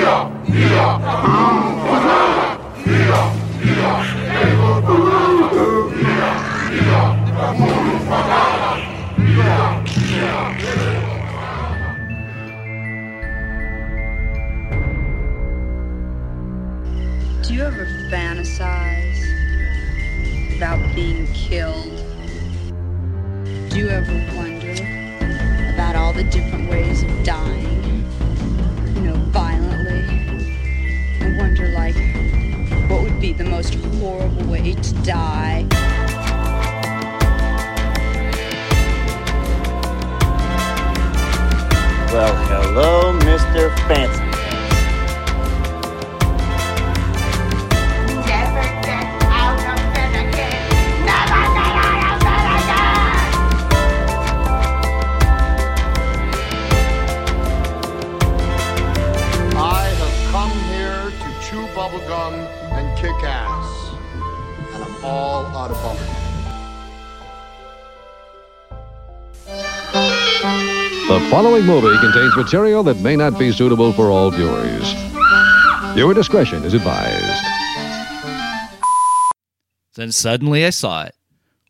Do the most horrible way to die? Well, hello, Mr. Fancy all out of bubblegum. The following movie contains material that may not be suitable for all viewers. Your discretion is advised. Then suddenly I saw it.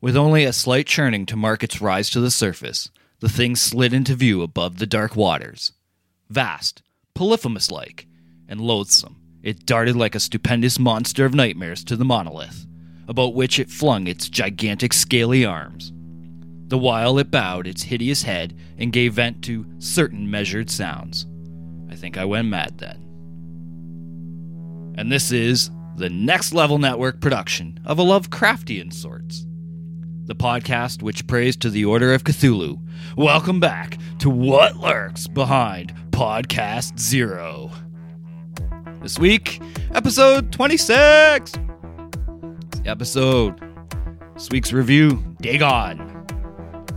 With only a slight churning to mark its rise to the surface, the thing slid into view above the dark waters. Vast, polyphemus like, and loathsome, it darted like a stupendous monster of nightmares to the monolith, about which it flung its gigantic scaly arms. The while it bowed its hideous head and gave vent to certain measured sounds. I think I went mad then. And this is the Next Level Network production of a Lovecraftian sorts. The podcast which prays to the Order of Cthulhu. Welcome back to What Lurks Behind Podcast Zero. This week, episode 26. Episode. This week's review Dagon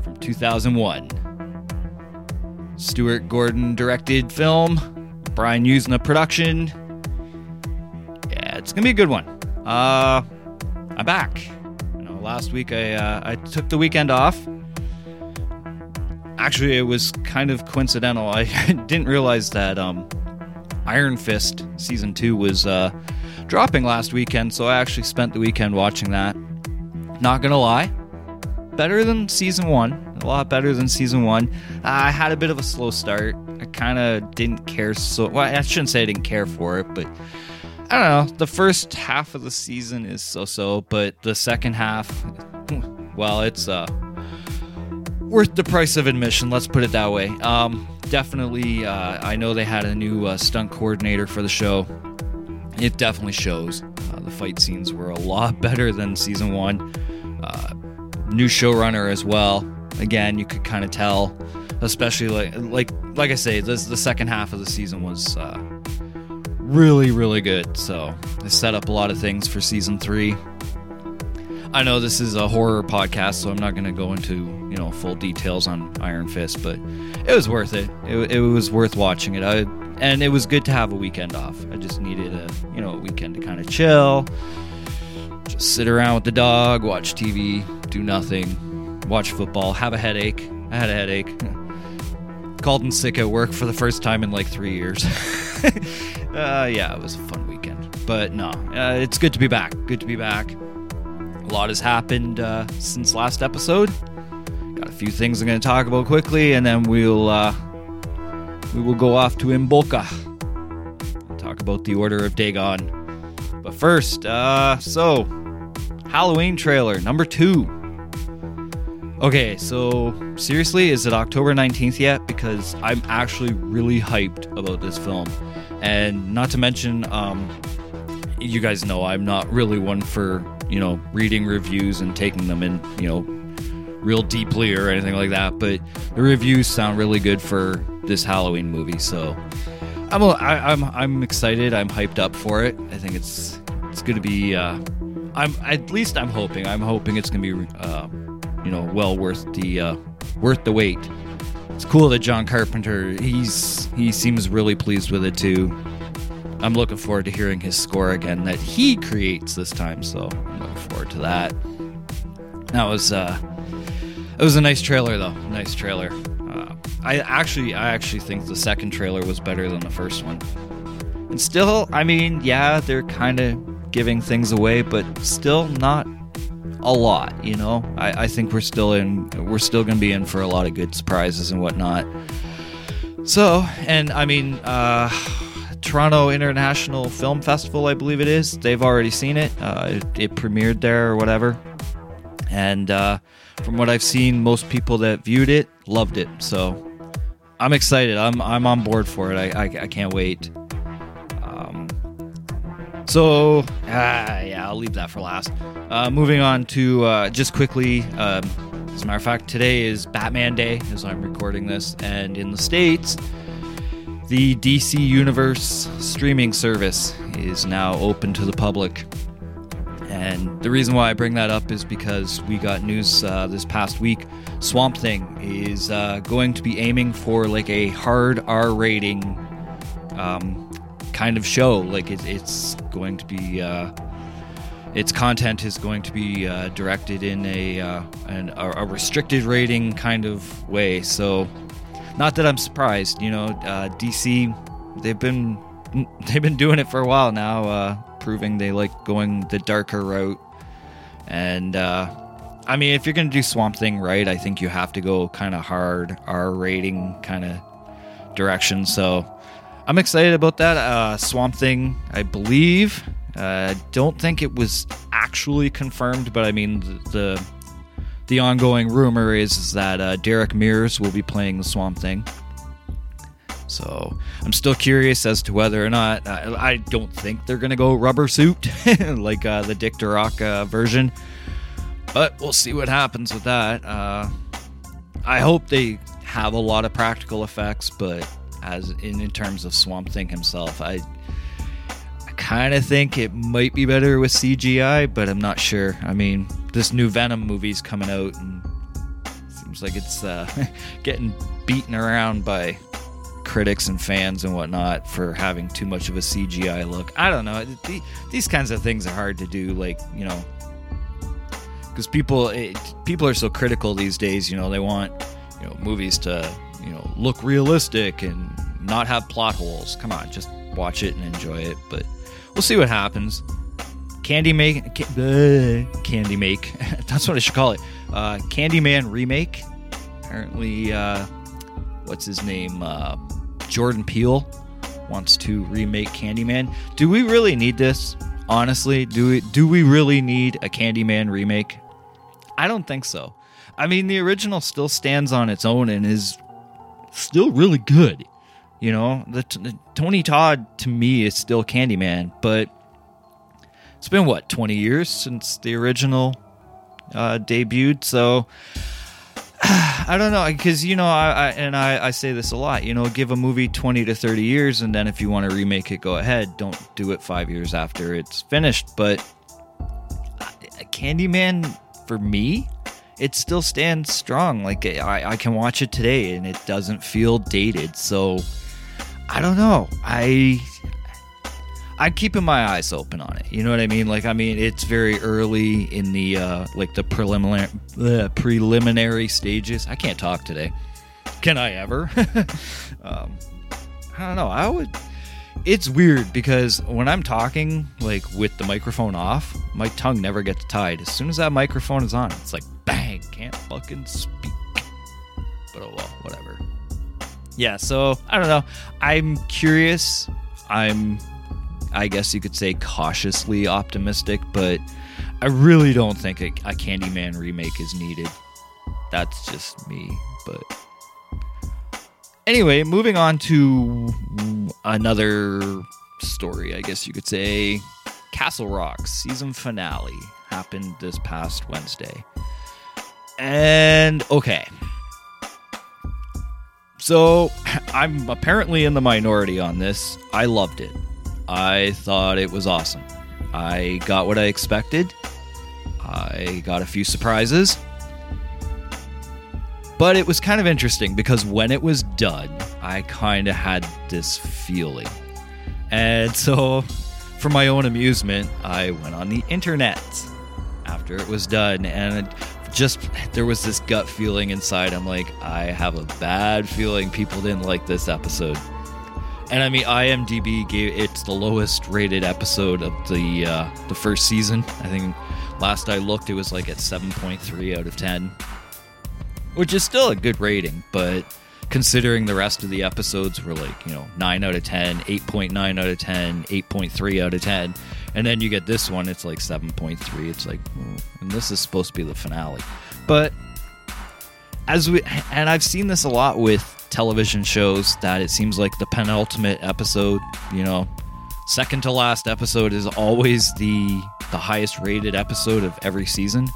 from 2001. Stuart Gordon directed film, Brian Yuzna production. Yeah, it's gonna be a good one. Uh, I'm back. You know, last week I uh, I took the weekend off. Actually, it was kind of coincidental. I didn't realize that um, Iron Fist season two was uh, dropping last weekend, so I actually spent the weekend watching that. Not gonna lie, better than season one. A lot better than season one. Uh, I had a bit of a slow start. I kind of didn't care so. Well, I shouldn't say I didn't care for it, but I don't know. The first half of the season is so-so, but the second half, well, it's uh worth the price of admission. Let's put it that way. Um, definitely. Uh, I know they had a new uh, stunt coordinator for the show. It definitely shows. Uh, the fight scenes were a lot better than season one. Uh, new showrunner as well. Again, you could kind of tell, especially like like like I say, this the second half of the season was uh, really really good. So they set up a lot of things for season three. I know this is a horror podcast, so I'm not going to go into you know full details on Iron Fist, but it was worth it. It, it was worth watching it. I, and it was good to have a weekend off. I just needed a you know a weekend to kind of chill, just sit around with the dog, watch TV, do nothing, watch football, have a headache. I had a headache. Called in sick at work for the first time in like three years. uh, yeah, it was a fun weekend. But no, uh, it's good to be back. Good to be back. A lot has happened uh, since last episode. Got a few things I'm going to talk about quickly, and then we'll uh, we will go off to Imboca. Talk about the Order of Dagon. But first, uh, so Halloween trailer number two. Okay, so seriously, is it October 19th yet? Because I'm actually really hyped about this film. And not to mention, um, you guys know I'm not really one for, you know, reading reviews and taking them in, you know, real deeply or anything like that. But the reviews sound really good for this Halloween movie. So I'm, a, I, I'm, I'm excited. I'm hyped up for it. I think it's, it's going to be, uh, I'm, at least I'm hoping, I'm hoping it's going to be, uh, you know, well worth the uh, worth the wait. It's cool that John Carpenter he's he seems really pleased with it too. I'm looking forward to hearing his score again that he creates this time, so I'm looking forward to that. That was uh it was a nice trailer though, nice trailer. I actually I actually think the second trailer was better than the first one. And still, I mean, yeah, they're kind of giving things away, but still not a lot. You know, I, I think we're still in. We're still going to be in for a lot of good surprises and whatnot. So, and I mean, uh, Toronto International Film Festival, I believe it is. They've already seen it. Uh, it, it premiered there or whatever. And uh, from what I've seen, most people that viewed it loved it. So I'm excited. I'm I'm on board for it. I I, I can't wait. Um, so ah, yeah, I'll leave that for last. Uh, moving on to uh, just quickly. Um, as a matter of fact, today is Batman Day as I'm recording this, and in the states, the DC Universe streaming service is now open to the public. And the reason why I bring that up is because we got news uh, this past week. Swamp Thing is uh, going to be aiming for like a hard R rating um, kind of show. Like it, it's going to be, uh, its content is going to be uh, directed in a, uh, an, a restricted rating kind of way. So, not that I'm surprised. You know, uh, DC, they've been they've been doing it for a while now, proving they like going the darker route. And uh, I mean, if you're gonna do Swamp Thing right, I think you have to go kind of hard R rating kind of direction. So I'm excited about that. Uh, Swamp Thing, I believe. I don't think it was actually confirmed, but I mean the, the the ongoing rumor is, is that uh, Derek Mears will be playing the Swamp Thing. So I'm still curious as to whether or not uh, I don't think they're gonna go rubber suit like uh, the Dick Durock uh, version, but we'll see what happens with that. Uh, I hope they have a lot of practical effects, but as in, in terms of Swamp Thing himself, I I kind of think it might be better with CGI, but I'm not sure. I mean, this new Venom movie's coming out, and seems like it's uh, getting beaten around by critics and fans and whatnot for having too much of a CGI look. I don't know. The- These kinds of things are hard to do. Like you know, because people it, people are so critical these days. You know, they want you know movies to you know look realistic and not have plot holes. Come on, just watch it and enjoy it. But we'll see what happens. Candy make ca- uh, Candy make. That's what I should call it. Uh, Candyman remake. Apparently, uh, what's his name? Uh, Jordan Peele wants to remake Candyman. Do we really need this? Honestly, do we do we really need a Candyman remake? I don't think so. I mean, the original still stands on its own and is still really good. You know, the, the Tony Todd to me is still Candyman, but it's been what 20 years since the original uh, debuted, so I don't know because you know I, I and I, I say this a lot. You know, give a movie 20 to 30 years, and then if you want to remake it, go ahead. Don't do it five years after it's finished. But uh, Candyman, for me, it still stands strong. Like I, I can watch it today, and it doesn't feel dated. So I don't know. I I'm keeping my eyes open on it. You know what I mean? Like, I mean, it's very early in the uh, like the preliminary the preliminary stages. I can't talk today. Can I ever? um, I don't know. I would. It's weird because when I'm talking, like with the microphone off, my tongue never gets tied. As soon as that microphone is on, it's like bang, can't fucking speak. But oh well, whatever. Yeah, so I don't know. I'm curious. I'm I guess you could say cautiously optimistic, but I really don't think a, a Candyman remake is needed. That's just me, but anyway, moving on to another story, I guess you could say. Castle Rock season finale happened this past Wednesday. And okay. So, I'm apparently in the minority on this. I loved it. I thought it was awesome. I got what I expected. I got a few surprises. But it was kind of interesting because when it was done, I kind of had this feeling. And so, for my own amusement, I went on the internet after it was done and just there was this gut feeling inside. I'm like, I have a bad feeling people didn't like this episode. And I mean, IMDb gave it's the lowest rated episode of the uh, the first season. I think last I looked, it was like at 7.3 out of 10, which is still a good rating. But considering the rest of the episodes were like you know 9 out of 10, 8.9 out of 10, 8.3 out of 10, and then you get this one, it's like 7.3. It's like, hmm, and this is supposed to be the finale, but as we and I've seen this a lot with television shows that it seems like the penultimate episode, you know, second to last episode is always the the highest rated episode of every season.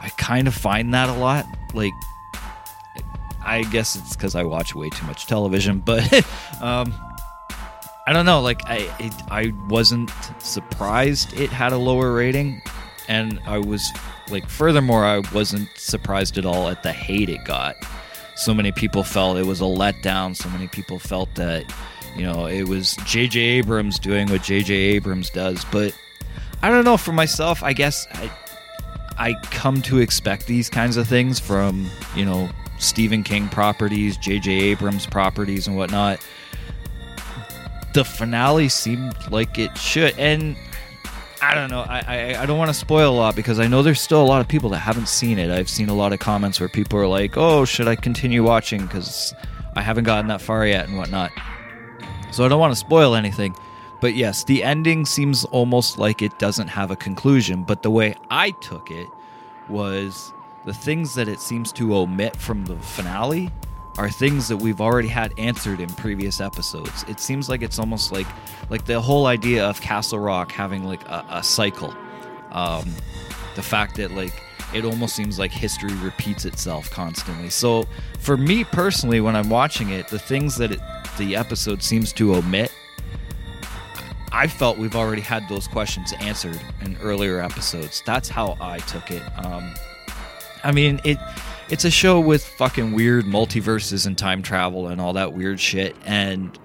I kind of find that a lot. Like I guess it's cuz I watch way too much television, but um I don't know, like I it, I wasn't surprised it had a lower rating and I was like furthermore I wasn't surprised at all at the hate it got. So many people felt it was a letdown. So many people felt that you know it was J.J. Abrams doing what J.J. Abrams does. But I don't know. For myself, I guess I I come to expect these kinds of things from you know Stephen King properties, J.J. Abrams properties, and whatnot. The finale seemed like it should, and I don't know. I, I, I don't want to spoil a lot because I know there's still a lot of people that haven't seen it. I've seen a lot of comments where people are like, "Oh, should I continue watching?" Because I haven't gotten that far yet and whatnot. So I don't want to spoil anything. But yes, the ending seems almost like it doesn't have a conclusion. But the way I took it was the things that it seems to omit from the finale are things that we've already had answered in previous episodes. It seems like it's almost like like the whole idea of Castle Rock having like a, a cycle. Um, the fact that like it almost seems like history repeats itself constantly. So for me personally, when I'm watching it, the things that it, the episode seems to omit, I felt we've already had those questions answered in earlier episodes. That's how I took it. Um, I mean, it it's a show with fucking weird multiverses and time travel and all that weird shit and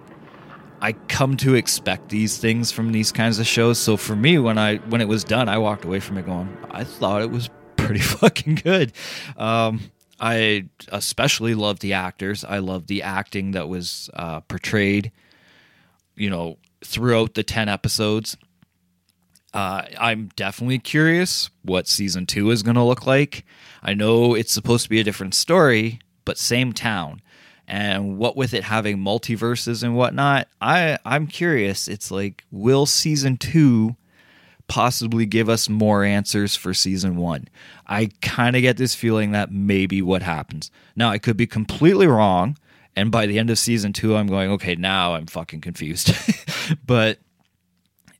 I come to expect these things from these kinds of shows. So for me when I when it was done, I walked away from it going, I thought it was pretty fucking good. Um, I especially loved the actors. I loved the acting that was uh, portrayed, you know, throughout the 10 episodes. Uh, I'm definitely curious what season two is going to look like. I know it's supposed to be a different story, but same town. And what with it having multiverses and whatnot, I I'm curious. It's like, will season two possibly give us more answers for season one? I kind of get this feeling that maybe what happens. Now I could be completely wrong, and by the end of season two, I'm going, okay, now I'm fucking confused. but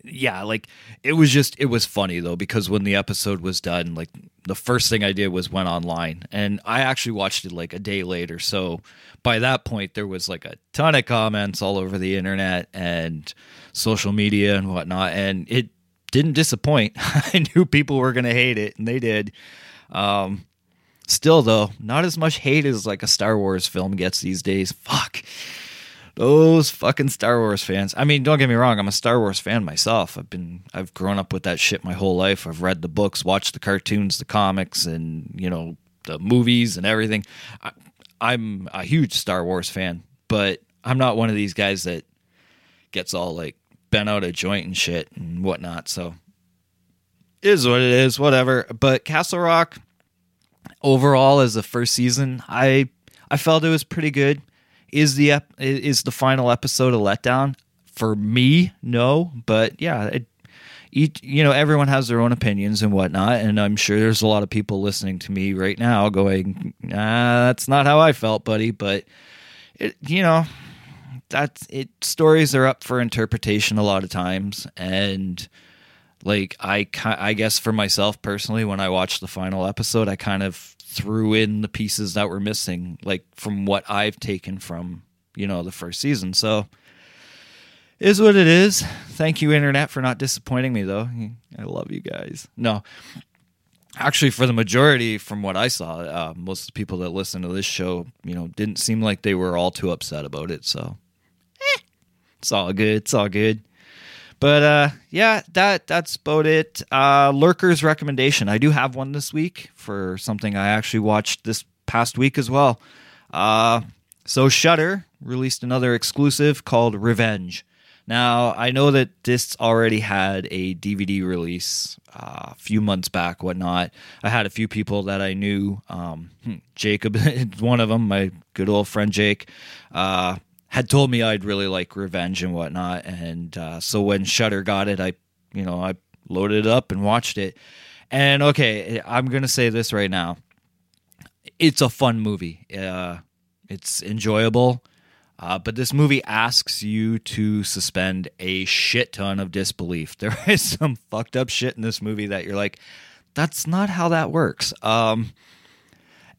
yeah, like it was just it was funny though because when the episode was done, like the first thing I did was went online and I actually watched it like a day later. So by that point there was like a ton of comments all over the internet and social media and whatnot and it didn't disappoint. I knew people were gonna hate it and they did. Um still though, not as much hate as like a Star Wars film gets these days. Fuck those fucking Star Wars fans. I mean, don't get me wrong, I'm a Star Wars fan myself. I've been I've grown up with that shit my whole life. I've read the books, watched the cartoons, the comics and, you know, the movies and everything. I, I'm a huge Star Wars fan, but I'm not one of these guys that gets all like bent out of joint and shit and whatnot. So is what it is, whatever. But Castle Rock overall as the first season, I I felt it was pretty good. Is the ep- is the final episode a letdown? For me, no. But yeah, it, each you know everyone has their own opinions and whatnot, and I'm sure there's a lot of people listening to me right now going, ah, "That's not how I felt, buddy." But it, you know, that's it. Stories are up for interpretation a lot of times, and like I, I guess for myself personally, when I watched the final episode, I kind of threw in the pieces that were missing, like from what I've taken from you know the first season. So is what it is. Thank you, internet, for not disappointing me though. I love you guys. No, actually, for the majority, from what I saw, uh, most of the people that listen to this show, you know, didn't seem like they were all too upset about it. So eh, it's all good. It's all good. But uh, yeah, that that's about it. Uh, Lurker's recommendation. I do have one this week for something I actually watched this past week as well. Uh, so Shudder released another exclusive called Revenge. Now, I know that this already had a DVD release uh, a few months back, whatnot. I had a few people that I knew. Um, Jacob, one of them, my good old friend Jake, uh, had told me I'd really like Revenge and whatnot. And uh, so when Shudder got it, I, you know, I loaded it up and watched it. And okay, I'm gonna say this right now. It's a fun movie. Uh, it's enjoyable. Uh, but this movie asks you to suspend a shit ton of disbelief. There is some fucked up shit in this movie that you're like, that's not how that works. Um,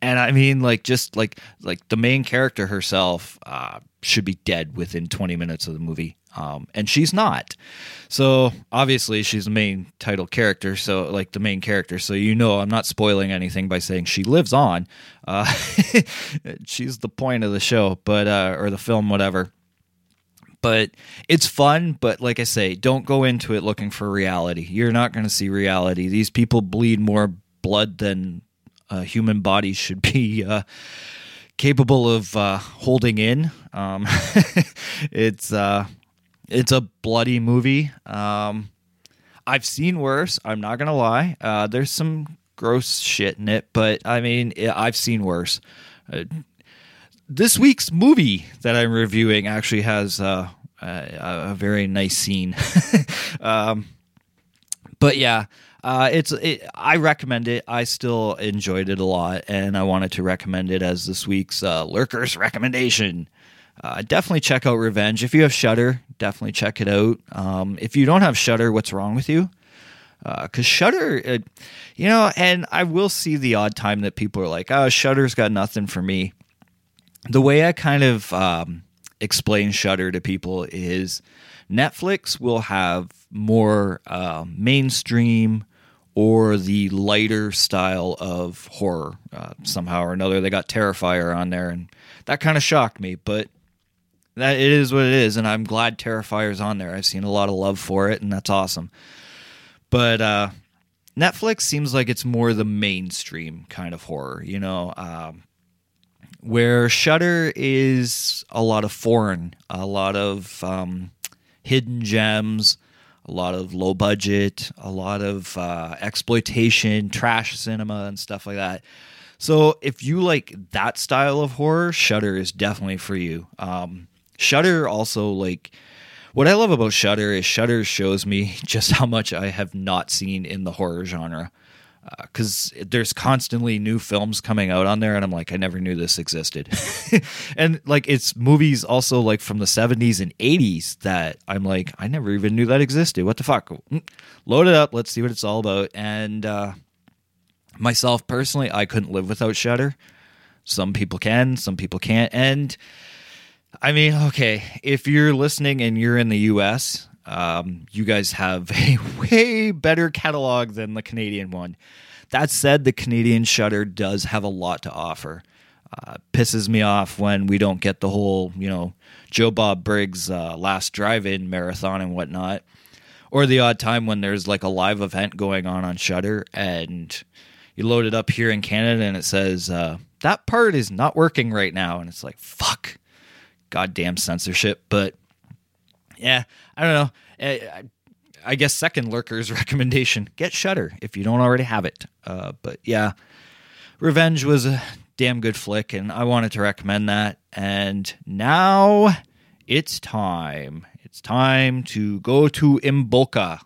and I mean, like, just like like the main character herself uh, should be dead within 20 minutes of the movie, um, and she's not. So obviously, she's the main title character. So like the main character. So you know, I'm not spoiling anything by saying she lives on. Uh, she's the point of the show, but uh, or the film, whatever but it's fun but like i say don't go into it looking for reality you're not going to see reality these people bleed more blood than a human body should be uh, capable of uh, holding in. Um, it's uh, it's a bloody movie. Um, i've seen worse i'm not to lie. Uh, there's some gross shit in it but i mean i've seen worse. Uh, this week's movie that I'm reviewing actually has uh, a, a, very nice scene. um, but yeah, uh, it's it, I recommend it. I still enjoyed it a lot, and I wanted to recommend it as this week's uh, Lurkers recommendation. Uh, definitely check out Revenge if you have Shudder. Definitely check it out. Um, if you don't have Shudder, what's wrong with you? Because uh, Shudder, you know, and I will see the odd time that people are like, "Oh, Shudder's got nothing for me." the way I kind of um, explain Shudder to people is Netflix will have more uh, mainstream or the lighter style of horror uh, somehow or another. They got Terrifier on there, and that kind of shocked me, but that it is what it is, and I'm glad Terrifier's on there. I've seen a lot of love for it, and that's awesome. But uh, Netflix seems like it's more the mainstream kind of horror, you know. Um, where Shudder is a lot of foreign, a lot of um, hidden gems, a lot of low budget, a lot of uh, exploitation, trash cinema, and stuff like that. So if you like that style of horror, Shudder is definitely for you. Um, Shudder also like what I love about Shudder is Shudder shows me just how much I have not seen in the horror genre because uh, there's constantly new films coming out on there and i'm like i never knew this existed. And like it's movies also like from the 70s and 80s that i'm like i never even knew that existed. What the fuck? Mm, load it up. Let's see what it's all about. And uh, myself personally i couldn't live without Shudder some people can some people can't. And i mean okay if you're listening and you're in the us um, you guys have a way better catalog than the Canadian one. That said, the Canadian Shudder does have a lot to offer. Uh, pisses me off when we don't get the whole, you know, Joe Bob Briggs uh, last drive-in marathon and whatnot, or the odd time when there's like a live event going on on Shudder and you load it up here in Canada and it says uh, that part is not working right now, and it's like fuck, goddamn censorship. But yeah, I don't know. I, I guess second lurker's recommendation: get Shudder if you don't already have it. Uh, but yeah, Revenge was a damn good flick, and I wanted to recommend that. And now it's time. It's time to go to Imboca.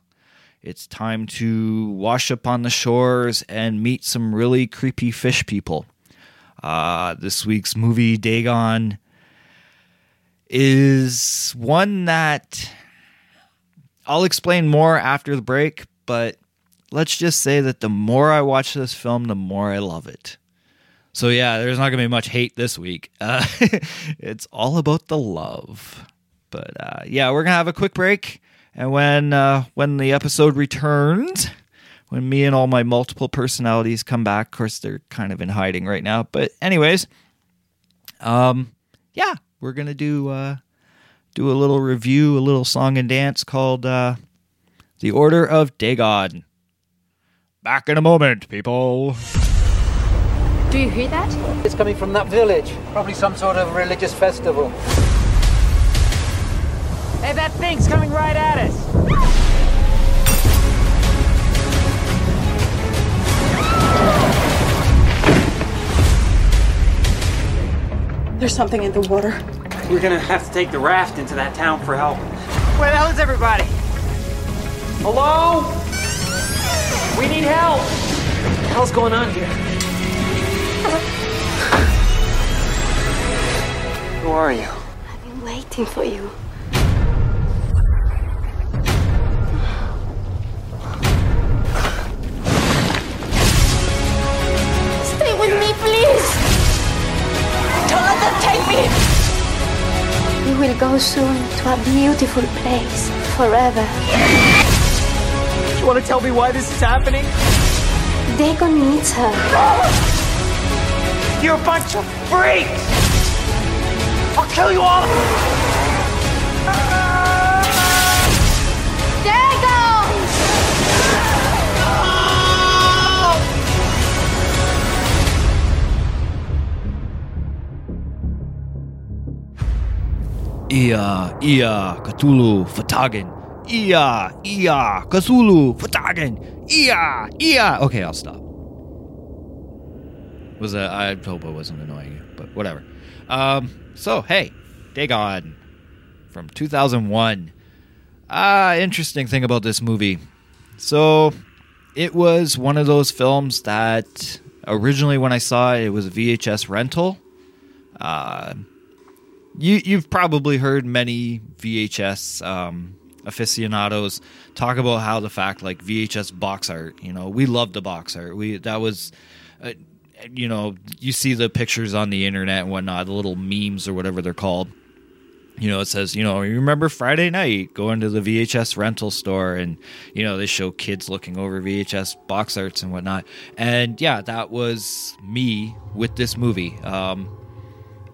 It's time to wash up on the shores and meet some really creepy fish people. Uh, this week's movie, Dagon, is one that I'll explain more after the break, but let's just say that the more I watch this film, the more I love it. So yeah, there's not gonna be much hate this week. Uh, it's all about the love. But uh, yeah, we're gonna have a quick break, and when uh, when the episode returns, when me and all my multiple personalities come back, of course they're kind of in hiding right now. But anyways, um, yeah, we're gonna do uh, do a little review, a little song and dance called uh, "The Order of Dagon." Back in a moment, people. Do you hear that? It's coming from that village. Probably some sort of religious festival. Hey, that thing's coming right at us. There's something in the water. We're gonna have to take the raft into that town for help. Where the hell is everybody? Hello? We need help. What the hell's going on here? Who are you? I've been waiting for you. Stay with me, please. Don't let them take me. We will go soon to a beautiful place forever. You wanna tell me why this is happening? Dagon needs her. You're a bunch of freaks! I'll kill you all! Ia, Ia, Cthulhu, fhtagn. Ia, Ia, Cthulhu, fhtagn. Ia, Ia. Okay, I'll stop. Was that? I hope I wasn't annoying you, but whatever. Um, so hey, Dagon from 2001. Ah, interesting thing about this movie. So, it was one of those films that originally when I saw it, it was a VHS rental. Uh, you you've probably heard many VHS um, aficionados talk about how the fact like VHS box art. You know, we love the box art. We that was. Uh, you know, you see the pictures on the internet and whatnot, the little memes or whatever they're called. You know, it says, you know, you remember Friday night going to the VHS rental store and, you know, they show kids looking over VHS box arts and whatnot. And yeah, that was me with this movie. Um,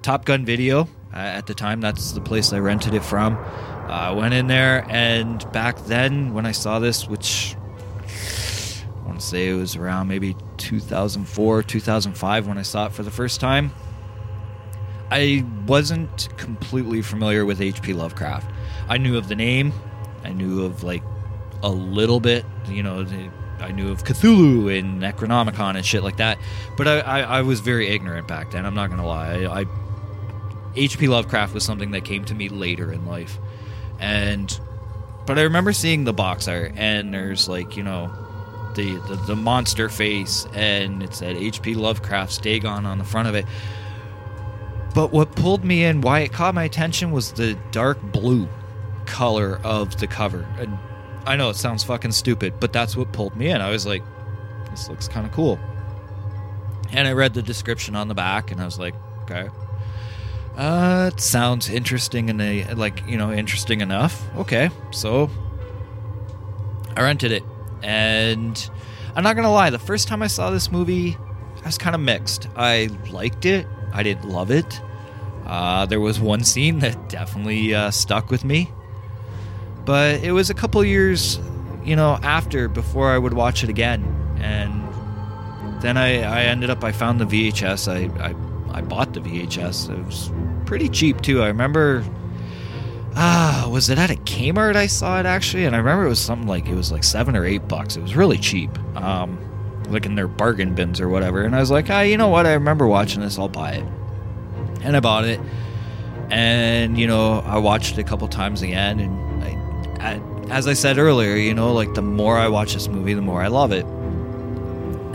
Top Gun Video at the time. That's the place I rented it from. Uh, I went in there, and back then, when I saw this, which I want to say it was around maybe 2004, 2005 when I saw it for the first time, I wasn't completely familiar with H.P. Lovecraft. I knew of the name, I knew of like a little bit, you know. I knew of Cthulhu and Necronomicon and shit like that, but I, I, I was very ignorant back then. I'm not gonna lie. I, I H.P. Lovecraft was something that came to me later in life. And but I remember seeing the box art and there's like, you know, the the, the monster face and it said H.P. Lovecraft's Dagon on the front of it. But what pulled me in, why it caught my attention was the dark blue color of the cover. And I know it sounds fucking stupid, but that's what pulled me in. I was like, this looks kind of cool. And I read the description on the back and I was like, okay. Uh, it sounds interesting and like you know interesting enough. Okay, so I rented it, and I'm not gonna lie. The first time I saw this movie, I was kind of mixed. I liked it. I didn't love it. Uh, there was one scene that definitely uh, stuck with me, but it was a couple years, you know, after before I would watch it again, and then I, I ended up I found the VHS. I, I I bought the VHS. It was pretty cheap too. I remember ah, was it at a Kmart I saw it actually? And I remember it was something like it was like 7 or 8 bucks. It was really cheap. Um like in their bargain bins or whatever. And I was like, "Ah, you know what? I remember watching this. I'll buy it." And I bought it. And, you know, I watched it a couple times again and I, I as I said earlier, you know, like the more I watch this movie, the more I love it.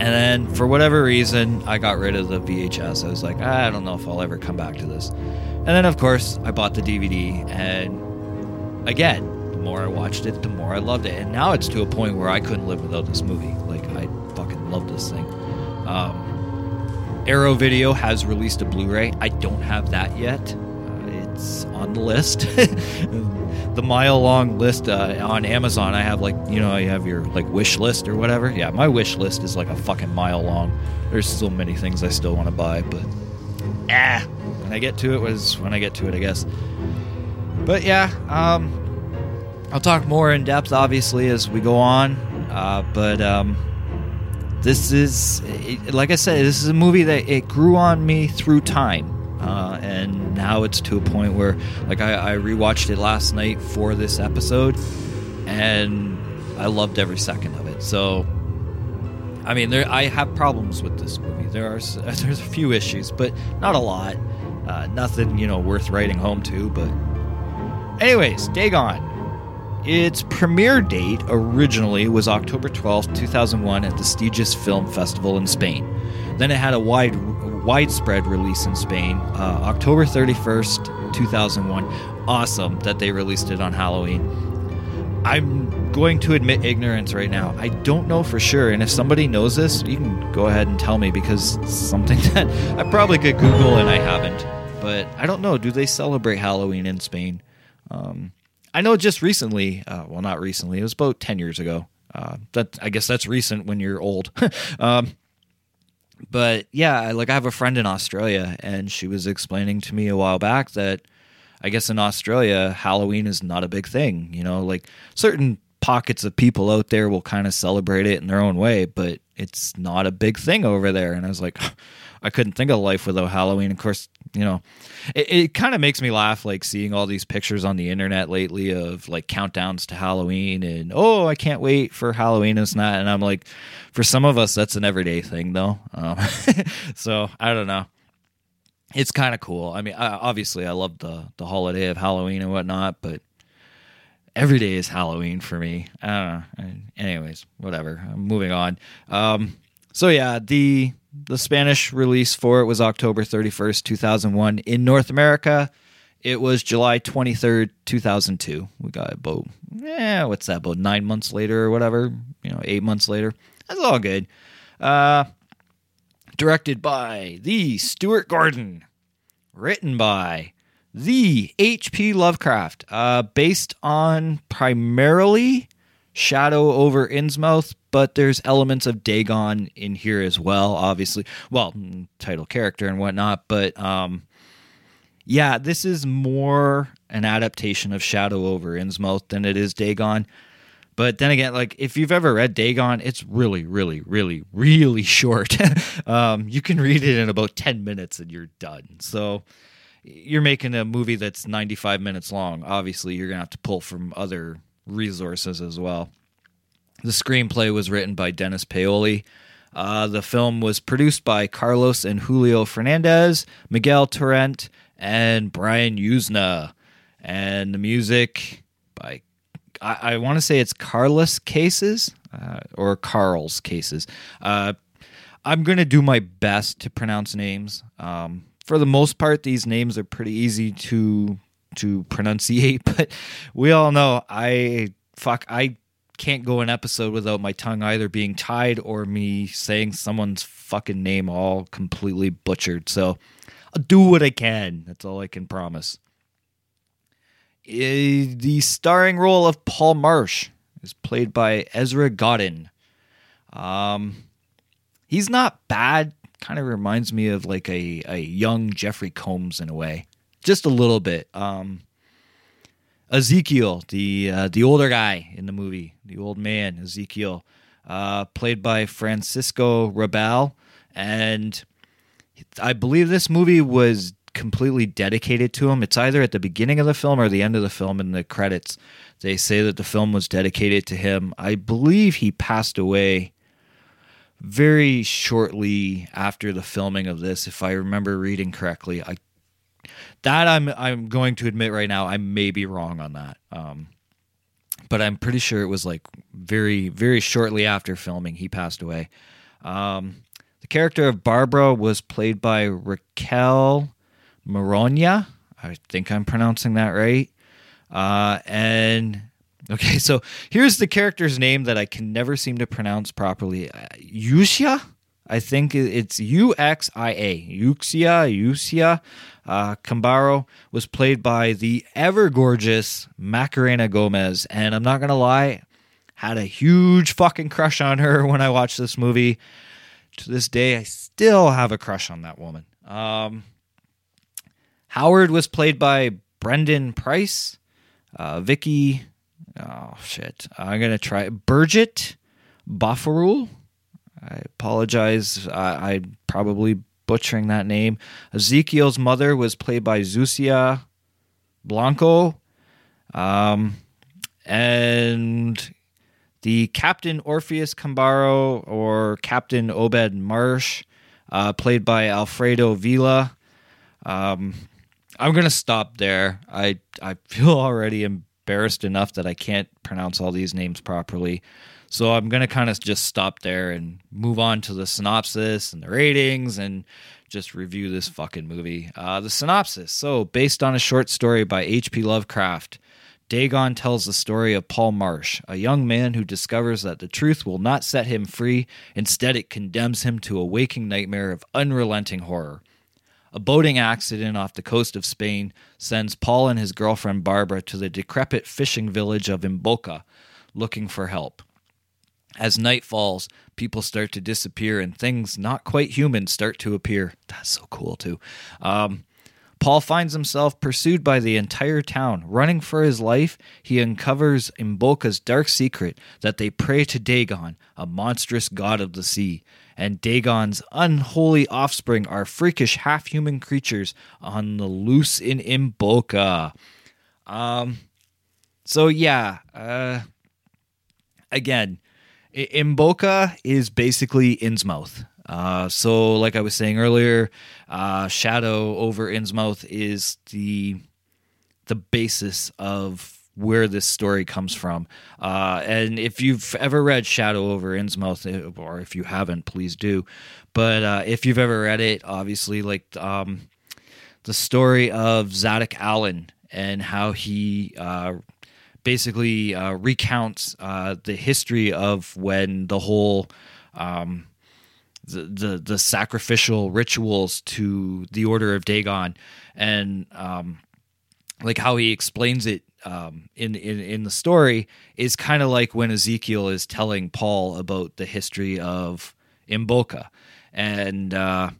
And then for whatever reason, I got rid of the VHS. I was like, I don't know if I'll ever come back to this. And then, of course, I bought the DVD. And again, the more I watched it, the more I loved it. And now it's to a point where I couldn't live without this movie. Like, I fucking love this thing. Um, Arrow Video has released a Blu ray. I don't have that yet. It's on the list. the mile long list uh, on Amazon. I have like you know you have your like wish list or whatever. Yeah, my wish list is like a fucking mile long. There's so many things I still want to buy, but ah, when I get to it was when I get to it, I guess. But yeah, um, I'll talk more in depth obviously as we go on. Uh, but um, this is it, like I said, this is a movie that it grew on me through time. Uh, and now it's to a point where, like, I, I rewatched it last night for this episode, and I loved every second of it. So, I mean, there I have problems with this movie. There are there's a few issues, but not a lot. Uh, nothing you know worth writing home to. But, anyways, Dagon. Its premiere date originally was October 12th, 2001 at the Sitges Film Festival in Spain. Then it had a wide widespread release in Spain, uh, October 31st, 2001. Awesome that they released it on Halloween. I'm going to admit ignorance right now. I don't know for sure, and if somebody knows this, you can go ahead and tell me because it's something that I probably could Google and I haven't. But I don't know. Do they celebrate Halloween in Spain? Um, I know just recently. Uh, well, not recently. It was about ten years ago. Uh, that I guess that's recent when you're old. um, but yeah, like I have a friend in Australia, and she was explaining to me a while back that I guess in Australia, Halloween is not a big thing. You know, like certain pockets of people out there will kind of celebrate it in their own way, but it's not a big thing over there. And I was like, I couldn't think of life without Halloween. Of course, you know, it, it kind of makes me laugh, like seeing all these pictures on the internet lately of like countdowns to Halloween and oh, I can't wait for Halloween and that. And I'm like, for some of us, that's an everyday thing, though. Um, so I don't know it's kind of cool. I mean, I, obviously, I love the the holiday of Halloween and whatnot, but every day is Halloween for me. I don't know. Anyways, whatever. I'm moving on. Um, so yeah, the the Spanish release for it was October 31st, 2001. In North America, it was July 23rd, 2002. We got about yeah, what's that? About nine months later or whatever. You know, eight months later. That's all good. Uh, directed by the Stuart Gordon, written by the H.P. Lovecraft, uh, based on primarily Shadow over Innsmouth, but there's elements of Dagon in here as well, obviously. Well, mm, title character and whatnot, but um, yeah, this is more an adaptation of Shadow over Innsmouth than it is Dagon. But then again, like if you've ever read Dagon, it's really, really, really, really short. um, you can read it in about ten minutes and you're done. So you're making a movie that's 95 minutes long. Obviously, you're gonna have to pull from other resources as well. The screenplay was written by Dennis Paoli. Uh, the film was produced by Carlos and Julio Fernandez, Miguel Torrent, and Brian Yuzna. And the music by I, I want to say it's Carlos Cases uh, or Carl's Cases. Uh, I'm going to do my best to pronounce names. Um, for the most part, these names are pretty easy to to pronunciate, but we all know I fuck I can't go an episode without my tongue either being tied or me saying someone's fucking name all completely butchered. So I'll do what I can. That's all I can promise. Eh, the starring role of Paul Marsh is played by Ezra Godden. Um, he's not bad. Kind of reminds me of like a, a young Jeffrey Combs in a way, just a little bit. Um, Ezekiel, the uh, the older guy in the movie, the old man Ezekiel, uh, played by Francisco Rabal, and I believe this movie was completely dedicated to him. It's either at the beginning of the film or the end of the film in the credits. They say that the film was dedicated to him. I believe he passed away very shortly after the filming of this, if I remember reading correctly. I that I'm I'm going to admit right now I may be wrong on that. Um, but I'm pretty sure it was like very very shortly after filming he passed away. Um, the character of Barbara was played by Raquel Maronia. I think I'm pronouncing that right. Uh, and okay, so here's the character's name that I can never seem to pronounce properly. Uh? I think it's U X I A. Yuxia, Yuxia. Uh, Cambarro was played by the ever gorgeous Macarena Gomez. And I'm not going to lie, had a huge fucking crush on her when I watched this movie. To this day, I still have a crush on that woman. Um, Howard was played by Brendan Price. Uh, Vicky, oh shit, I'm gonna try Birgit Bofarull. I apologize. I, I probably butchering that name. Ezekiel's mother was played by Zusia Blanco. Um, and the Captain Orpheus Cambarro or Captain Obed Marsh, uh, played by Alfredo Villa. Um, I'm gonna stop there. I I feel already embarrassed enough that I can't pronounce all these names properly. So I'm gonna kind of just stop there and move on to the synopsis and the ratings and just review this fucking movie. Uh, the synopsis. So based on a short story by H.P. Lovecraft. Dagon tells the story of Paul Marsh, a young man who discovers that the truth will not set him free, instead, it condemns him to a waking nightmare of unrelenting horror. A boating accident off the coast of Spain sends Paul and his girlfriend Barbara to the decrepit fishing village of Imboca looking for help. As night falls, people start to disappear and things not quite human start to appear. That's so cool, too. Um, Paul finds himself pursued by the entire town. Running for his life, he uncovers Imboca's dark secret that they pray to Dagon, a monstrous god of the sea. And Dagon's unholy offspring are freakish half human creatures on the loose in Imboca. Um, so, yeah, uh, again, I- Imboca is basically Innsmouth. Uh, so, like I was saying earlier, uh, Shadow over Innsmouth is the the basis of where this story comes from. Uh, and if you've ever read Shadow over Innsmouth, eh, or if you haven't, please do. But uh, if you've ever read it, obviously, like um, the story of Zadok Allen and how he uh, basically uh, recounts uh, the history of when the whole um, the, the the sacrificial rituals to the Order of Dagon and um, like how he explains it um, in, in in the story is kind of like when Ezekiel is telling Paul about the history of Imboca. And uh,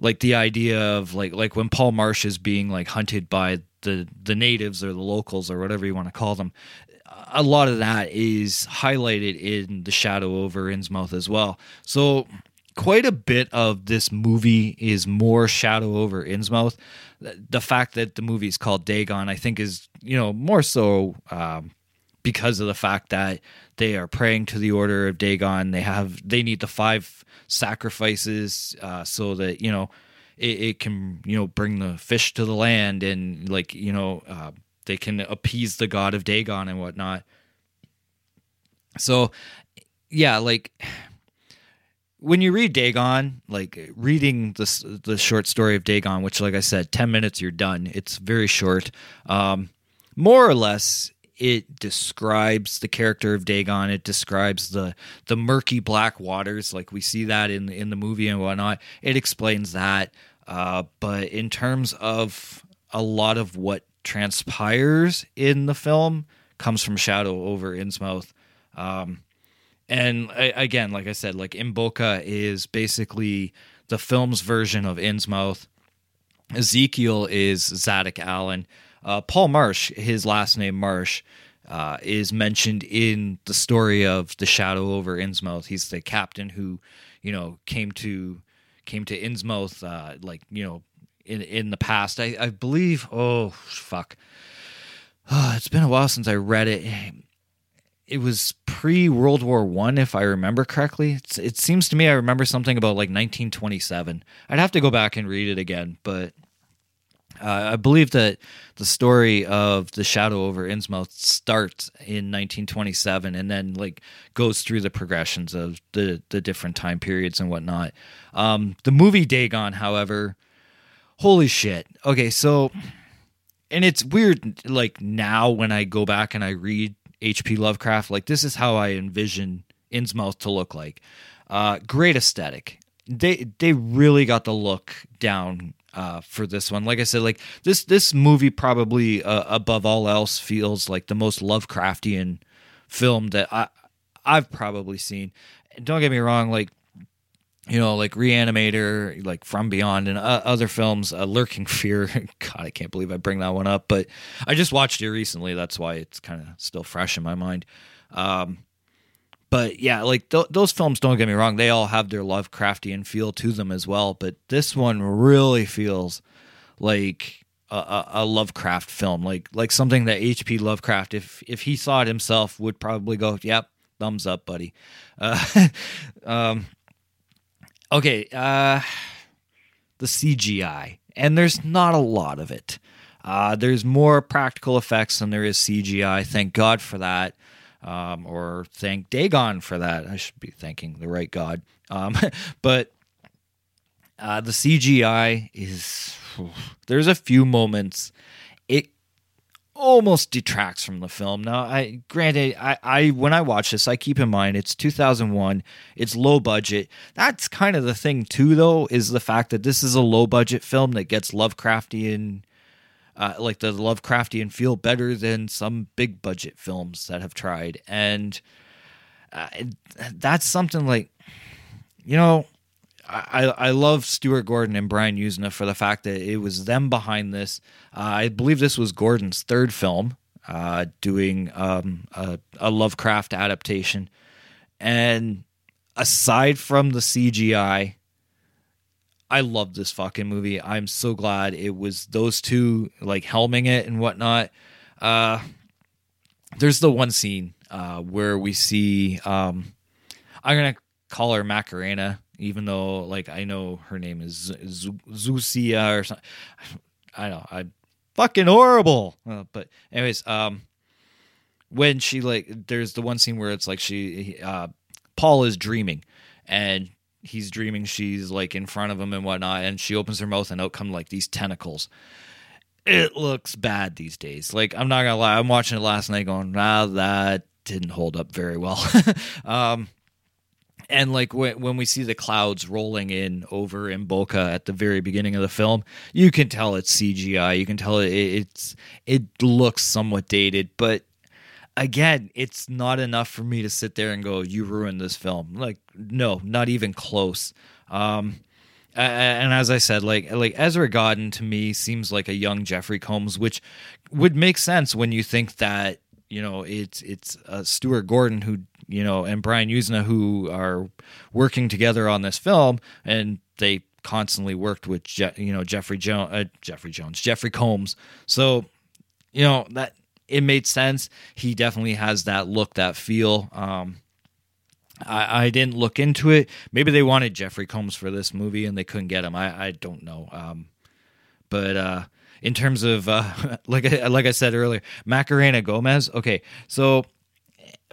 like the idea of like like when Paul Marsh is being like hunted by the the natives or the locals or whatever you want to call them. A lot of that is highlighted in the Shadow over Innsmouth as well. So quite a bit of this movie is more Shadow over Innsmouth. The fact that the movie is called Dagon, I think, is you know more so um, because of the fact that they are praying to the order of Dagon. They have they need the five sacrifices uh, so that you know it, it, can you know bring the fish to the land and like you know uh, they can appease the god of Dagon and whatnot. So yeah, like when you read Dagon, like reading this the short story of Dagon, which like I said, ten minutes you're done. It's very short. Um, more or less, it describes the character of Dagon. It describes the the murky black waters, like we see that in in the movie and whatnot. It explains that. Uh, but in terms of a lot of what transpires in the film comes from Shadow over Innsmouth. Um, and I, again, like I said, like Imboca is basically the film's version of Innsmouth. Ezekiel is Zadok Allen. Uh, Paul Marsh, his last name Marsh, uh, is mentioned in the story of the Shadow over Innsmouth. He's the captain who, you know, came to came to Innsmouth, uh, like you know, in in the past. I, I believe. Oh fuck! Oh, it's been a while since I read it it was pre World War One, if I remember correctly. It's, it seems to me I remember something about like 1927. I'd have to go back and read it again, but uh, I believe that the story of the Shadow over Innsmouth starts in 1927 and then like goes through the progressions of the the different time periods and whatnot. Um, the movie Dagon, however, holy shit. Okay, so and it's weird like now when I go back and I read H.P. Lovecraft. Like this is how I envision Innsmouth to look like. Uh, great aesthetic. They they really got the look down uh, for this one. Like I said, like this this movie probably uh, above all else feels like the most Lovecraftian film that I I've probably seen. Don't get me wrong, like you know, like Reanimator, like From Beyond, and uh, other films, uh, Lurking Fear. God, I can't believe I bring that one up, but I just watched it recently. That's why it's kind of still fresh in my mind. Um, but yeah, like th- those films, don't get me wrong, they all have their Lovecraftian feel to them as well. But this one really feels like a, a, a Lovecraft film, like like something that H.P. Lovecraft, if if he saw it himself, would probably go, "Yep, thumbs up, buddy." Uh, um, okay, uh, the CGI, and there's not a lot of it. Uh, there's more practical effects than there is CGI. Thank God for that. Um, or thank Dagon for that. I should be thanking the right God. Um, but uh, the CGI is. There's a few moments. It almost detracts from the film. Now, I granted, I, I when I watch this, I keep in mind it's 2001. It's low budget. That's kind of the thing too, though, is the fact that this is a low budget film that gets Lovecraftian uh, like the Lovecraftian feel better than some big budget films that have tried, and uh, that's something like you know. I, I love Stuart Gordon and Brian Yuzna for the fact that it was them behind this. Uh, I believe this was Gordon's third film, uh, doing um, a, a Lovecraft adaptation. And aside from the CGI, I love this fucking movie. I'm so glad it was those two like helming it and whatnot. Uh, there's the one scene uh, where we see um, I'm gonna call her Macarena, even though like I know her name is Z- Zucia or something. I know I'm fucking horrible, uh, but anyways, um, when she like there's the one scene where it's like she uh, Paul is dreaming and he's dreaming she's like in front of him and whatnot, and she opens her mouth and out come like these tentacles. It looks bad these days. Like I'm not gonna lie, I'm watching it last night going, nah, that didn't hold up very well. um, and like when we see the clouds rolling in over Imboca at the very beginning of the film, you can tell it's CGI. You can tell it, it's it looks somewhat dated, but again, it's not enough for me to sit there and go, "You ruined this film." Like, no, not even close. Um, and as I said, like like Ezra Godden to me seems like a young Jeffrey Combs, which would make sense when you think that you know it's it's uh, Stuart Gordon who you know and Brian Yuzna who are working together on this film, and they constantly worked with Je- you know Jeffrey Jones, uh, Jeffrey Jones, Jeffrey Combs. So you know that it made sense. He definitely has that look, that feel. Um, I, I, didn't look into it. Maybe they wanted Jeffrey Combs for this movie and they couldn't get him. I, I don't know. Um, but uh, in terms of uh, like like I said earlier, Macarena Gomez. Okay, so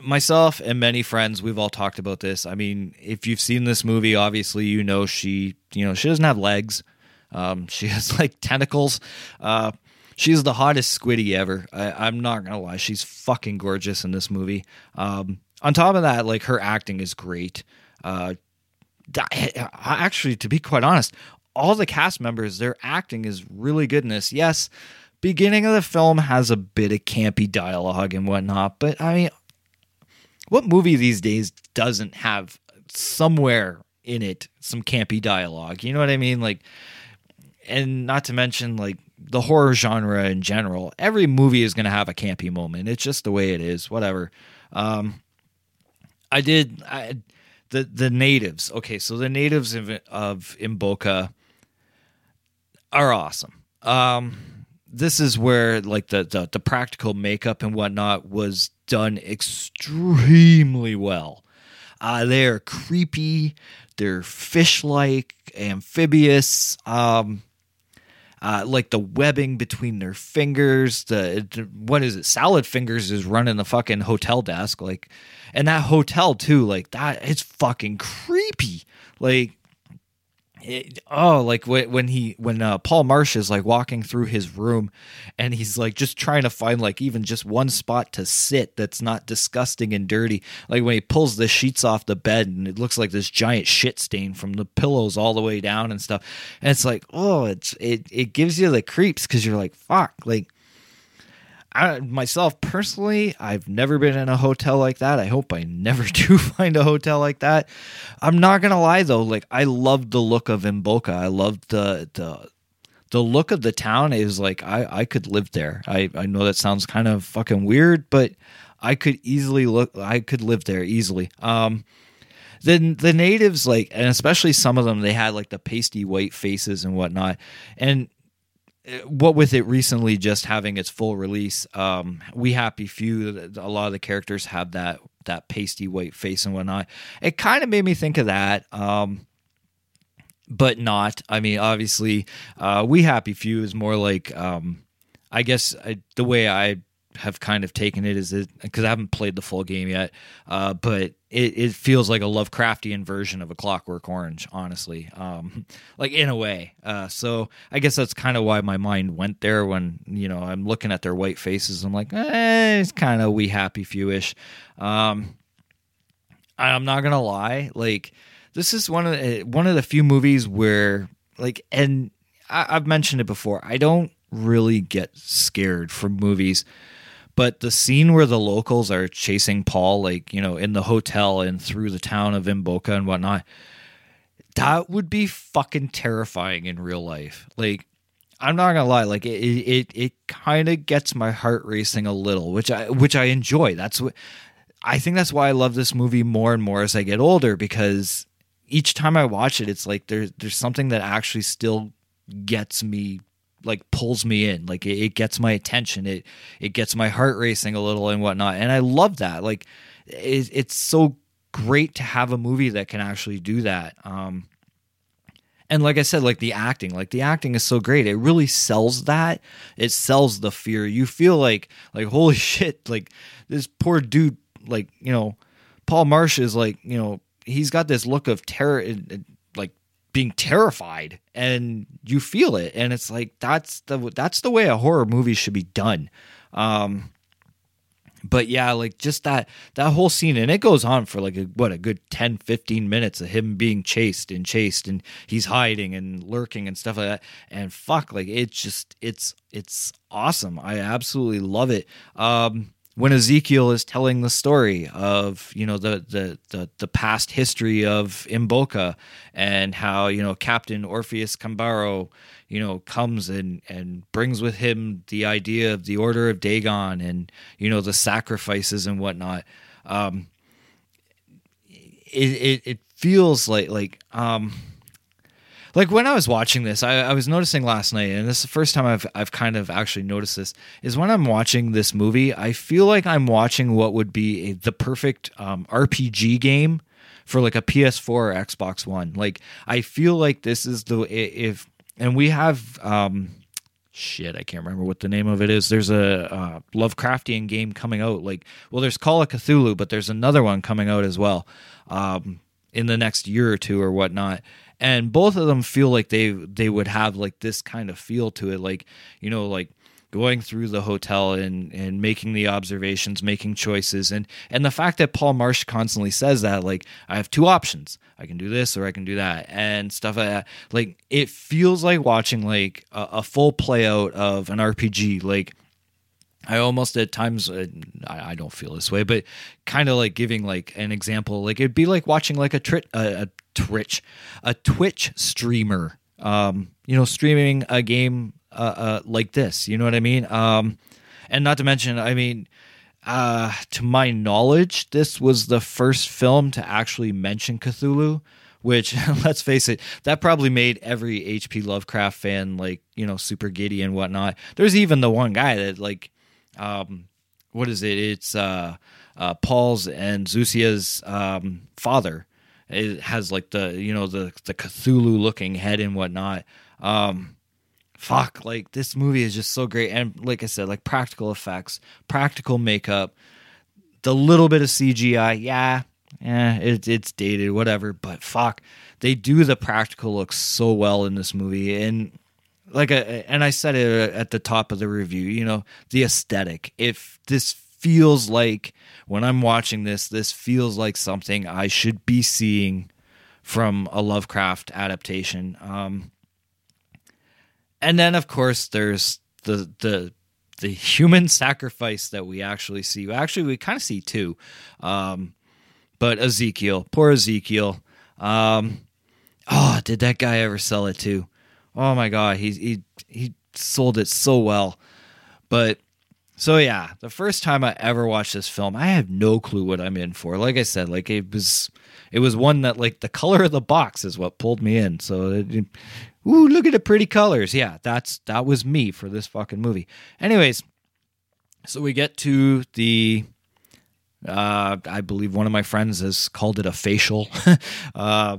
myself and many friends, we've all talked about this. I mean, if you've seen this movie, obviously you know she you know she doesn't have legs. Um, she has like tentacles. Uh, she's the hottest squiddy ever. I, am not gonna lie, she's fucking gorgeous in this movie. Um, on top of that, like her acting is great. Uh, actually, to be quite honest, all the cast members, their acting is really good in this. Yes, beginning of the film has a bit of campy dialogue and whatnot, but I mean, what movie these days doesn't have somewhere in it some campy dialogue? You know what I mean? Like, and not to mention like the horror genre in general, every movie is going to have a campy moment. It's just the way it is. Whatever. Um, I did I, the the natives. Okay, so the natives of, of Imboca are awesome. Um, this is where like the, the the practical makeup and whatnot was done extremely well. Uh, they're creepy. They're fish-like, amphibious. Um, uh, like the webbing between their fingers. The what is it? Salad fingers is running the fucking hotel desk, like, and that hotel too, like that. It's fucking creepy. Like it, oh, like when he when uh, Paul Marsh is like walking through his room, and he's like just trying to find like even just one spot to sit that's not disgusting and dirty. Like when he pulls the sheets off the bed, and it looks like this giant shit stain from the pillows all the way down and stuff. And it's like, oh, it's it it gives you the creeps because you're like, fuck, like I, myself personally, I've never been in a hotel like that. I hope I never do find a hotel like that. I'm not gonna lie though, like I loved the look of Imboca. I loved the the the look of the town. Is like I I could live there. I I know that sounds kind of fucking weird, but I could easily look. I could live there easily. Um, the the natives like, and especially some of them, they had like the pasty white faces and whatnot, and what with it recently just having its full release, um, we happy few. A lot of the characters have that that pasty white face and whatnot. It kind of made me think of that. Um, but not. I mean, obviously, uh, we happy few is more like, um, I guess I, the way I have kind of taken it it because I haven't played the full game yet, uh, but it, it feels like a Lovecraftian version of a Clockwork Orange, honestly, um, like in a way. Uh, so I guess that's kind of why my mind went there when you know I'm looking at their white faces. I'm like, eh, it's kind of we happy fewish. Um, I'm not gonna lie, like this is one of the, one of the few movies where like, and I, I've mentioned it before. I don't really get scared from movies but the scene where the locals are chasing Paul, like, you know, in the hotel and through the town of Imboca and whatnot, that would be fucking terrifying in real life. Like, I'm not gonna lie, like it it it kind of gets my heart racing a little, which I which I enjoy. That's what I think that's why I love this movie more and more as I get older because each time I watch it, it's like there's there's something that actually still gets me like pulls me in. Like it, it, gets my attention. It it gets my heart racing a little and whatnot. And i love that. Like it, it's so great to have a movie that can actually do that. Um and like i said like the acting like the acting is so great. It really sells that. It sells the fear. You feel like like holy shit like this poor dude like you know paul marsh is like you know he's got this look of terror being terrified and you feel it and it's like that's the that's the way a horror movie should be done. Um but yeah like just that that whole scene and it goes on for like a, what a good 10 15 minutes of him being chased and chased and he's hiding and lurking and stuff like that. And fuck like it's just it's it's awesome. I absolutely love it. Um when Ezekiel is telling the story of you know the the the, the past history of Imboca and how you know Captain Orpheus Cambarro you know comes and and brings with him the idea of the Order of Dagon and you know the sacrifices and whatnot. Um, it, it it feels like like um like when I was watching this, I, I, was noticing last night, and this is the first time I've I've kind of actually noticed this. Is when I'm watching this movie, I feel like I'm watching what would be a, the perfect um, RPG game for like a PS4 or Xbox One. Like I feel like this is the if and we have um shit i can't remember what the name of it is there's a uh, lovecraftian game coming out like well there's call of cthulhu but there's another one coming out as well um, in the next year or two or whatnot and both of them feel like they they would have like this kind of feel to it like you know like going through the hotel and and making the observations making choices. And and the fact that paul marsh constantly says that like i have two options. I can do this or i can do that and stuff like that. Like it feels like watching like a, a full play out of an rpg like I almost at times uh, I, don't feel this way, but kind of like giving like an example, like it'd be like watching like a, tri- a, a Twitch, a Twitch streamer, um, you know, streaming a game uh, uh, like this. You know what I mean? Um, and not to mention, I mean, uh, to my knowledge, this was the first film to actually mention Cthulhu. Which, let's face it, that probably made every HP Lovecraft fan like you know super giddy and whatnot. There's even the one guy that like, um, what is it? It's uh, uh, Paul's and Zusia's um, father it has like the you know the the Cthulhu looking head and whatnot. Um, fuck, like this movie is just so great, and like I said, like practical effects, practical makeup, the little bit of CGI, yeah, yeah, it, it's dated, whatever, but fuck, they do the practical looks so well in this movie, and like I, and I said it at the top of the review, you know, the aesthetic. If this feels like when I'm watching this, this feels like something I should be seeing from a Lovecraft adaptation. Um, and then, of course, there's the the the human sacrifice that we actually see. Actually, we kind of see two. Um, but Ezekiel, poor Ezekiel. Um, oh, did that guy ever sell it too? Oh my God, he he he sold it so well. But so yeah, the first time I ever watched this film, I have no clue what I'm in for. Like I said, like it was, it was one that like the color of the box is what pulled me in. So, it, ooh, look at the pretty colors. Yeah, that's that was me for this fucking movie. Anyways, so we get to the. Uh, I believe one of my friends has called it a facial, uh,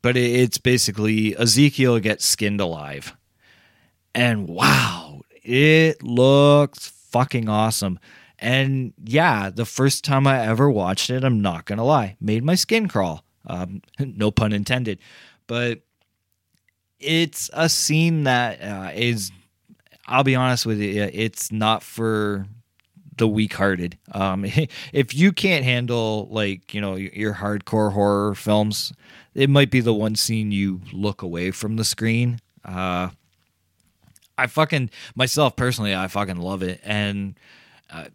but it, it's basically Ezekiel gets skinned alive and wow, it looks fucking awesome. And yeah, the first time I ever watched it, I'm not gonna lie, made my skin crawl. Um, no pun intended, but it's a scene that uh, is. I'll be honest with you, it's not for the weak-hearted. Um, if you can't handle like you know your hardcore horror films, it might be the one scene you look away from the screen. Uh, I fucking myself personally, I fucking love it, and uh,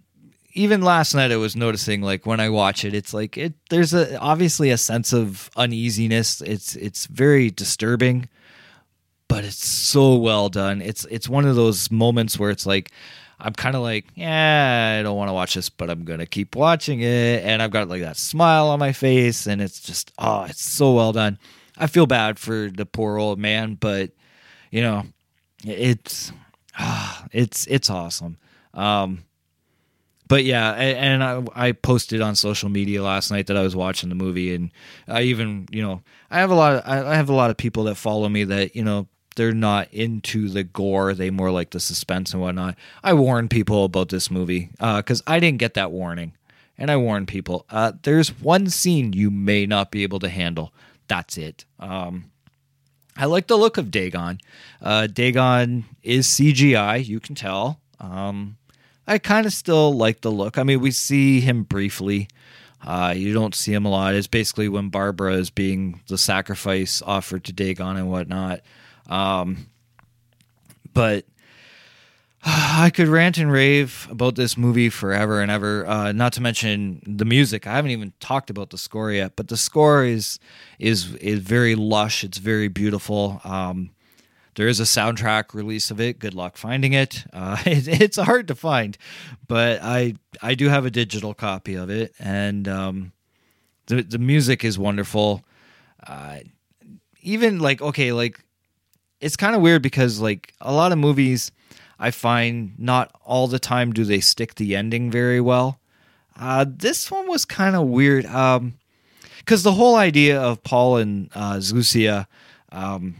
even last night I was noticing like when I watch it, it's like it. There's a obviously a sense of uneasiness. It's it's very disturbing, but it's so well done. It's it's one of those moments where it's like I'm kind of like, yeah, I don't want to watch this, but I'm gonna keep watching it, and I've got like that smile on my face, and it's just oh, it's so well done. I feel bad for the poor old man, but you know, it's ah, it's it's awesome. Um, but yeah, and I, I posted on social media last night that I was watching the movie, and I even you know I have a lot of I have a lot of people that follow me that you know they're not into the gore; they more like the suspense and whatnot. I warn people about this movie because I didn't get that warning, and I warn people. Uh, there's one scene you may not be able to handle. That's it. Um, I like the look of Dagon. Uh, Dagon is CGI, you can tell. Um, I kind of still like the look. I mean, we see him briefly. Uh, you don't see him a lot. It's basically when Barbara is being the sacrifice offered to Dagon and whatnot. Um, but I could rant and rave about this movie forever and ever. Uh, not to mention the music. I haven't even talked about the score yet, but the score is is is very lush. It's very beautiful. Um, there is a soundtrack release of it. Good luck finding it. Uh, it. It's hard to find, but I I do have a digital copy of it, and um, the the music is wonderful. Uh, even like okay, like it's kind of weird because like a lot of movies I find not all the time do they stick the ending very well. Uh, this one was kind of weird um, because the whole idea of Paul and uh, um,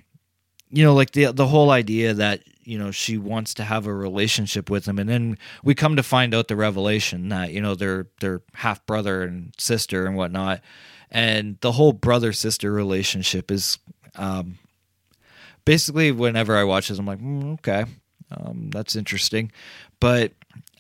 you know, like the the whole idea that you know she wants to have a relationship with him, and then we come to find out the revelation that you know they're they're half brother and sister and whatnot, and the whole brother sister relationship is um, basically whenever I watch this, I'm like, mm, okay, um, that's interesting. But